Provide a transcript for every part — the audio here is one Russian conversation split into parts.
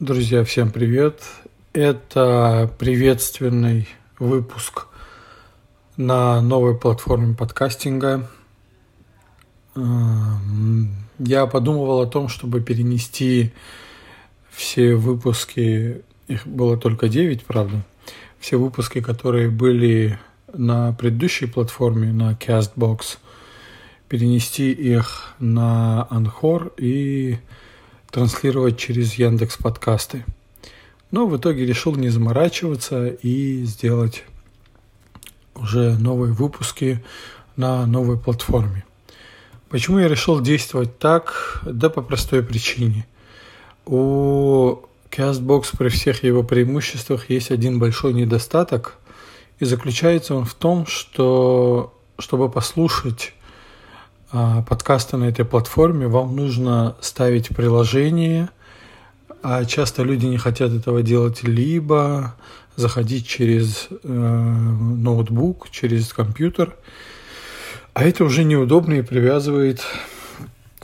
Друзья, всем привет! Это приветственный выпуск на новой платформе подкастинга. Эм, я подумывал о том, чтобы перенести все выпуски, их было только 9, правда, все выпуски, которые были на предыдущей платформе, на CastBox, перенести их на Анхор и транслировать через Яндекс подкасты. Но в итоге решил не заморачиваться и сделать уже новые выпуски на новой платформе. Почему я решил действовать так? Да по простой причине. У CastBox при всех его преимуществах есть один большой недостаток, и заключается он в том, что чтобы послушать подкаста на этой платформе, вам нужно ставить приложение, а часто люди не хотят этого делать, либо заходить через э, ноутбук, через компьютер, а это уже неудобно и привязывает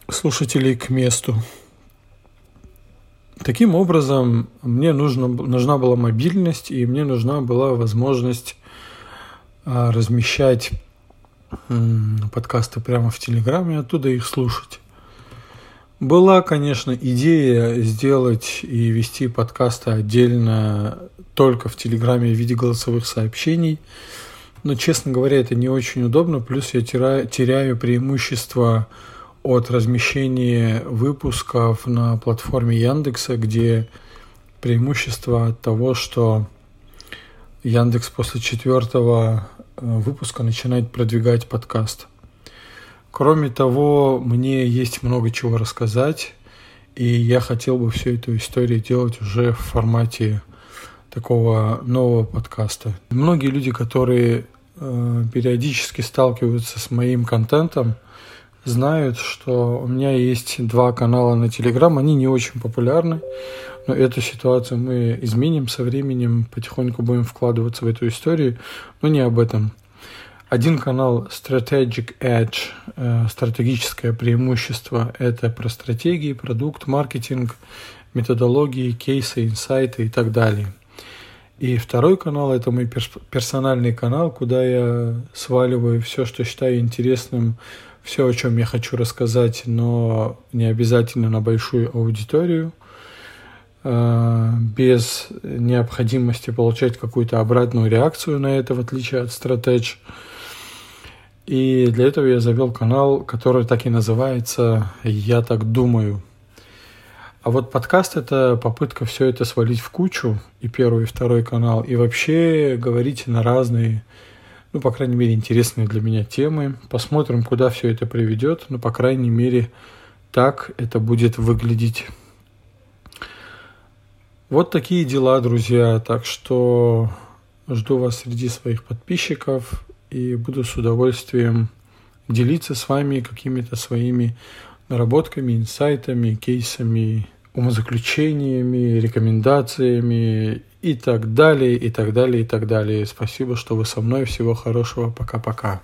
слушателей к месту. Таким образом, мне нужно, нужна была мобильность, и мне нужна была возможность а, размещать подкасты прямо в Телеграме, оттуда их слушать. Была, конечно, идея сделать и вести подкасты отдельно только в Телеграме в виде голосовых сообщений, но, честно говоря, это не очень удобно, плюс я теряю, преимущество от размещения выпусков на платформе Яндекса, где преимущество от того, что Яндекс после четвертого выпуска начинает продвигать подкаст. Кроме того, мне есть много чего рассказать, и я хотел бы всю эту историю делать уже в формате такого нового подкаста. Многие люди, которые э, периодически сталкиваются с моим контентом, знают, что у меня есть два канала на Telegram, они не очень популярны, но эту ситуацию мы изменим со временем, потихоньку будем вкладываться в эту историю, но не об этом. Один канал Strategic Edge, э, стратегическое преимущество, это про стратегии, продукт, маркетинг, методологии, кейсы, инсайты и так далее. И второй канал – это мой персональный канал, куда я сваливаю все, что считаю интересным, все, о чем я хочу рассказать, но не обязательно на большую аудиторию – Э, без необходимости получать какую-то обратную реакцию на это, в отличие от Stratege. И для этого я завел канал, который так и называется «Я так думаю». А вот подкаст – это попытка все это свалить в кучу, и первый, и второй канал, и вообще говорить на разные, ну, по крайней мере, интересные для меня темы. Посмотрим, куда все это приведет, но, по крайней мере, так это будет выглядеть вот такие дела, друзья. Так что жду вас среди своих подписчиков и буду с удовольствием делиться с вами какими-то своими наработками, инсайтами, кейсами, умозаключениями, рекомендациями и так далее, и так далее, и так далее. Спасибо, что вы со мной. Всего хорошего. Пока-пока.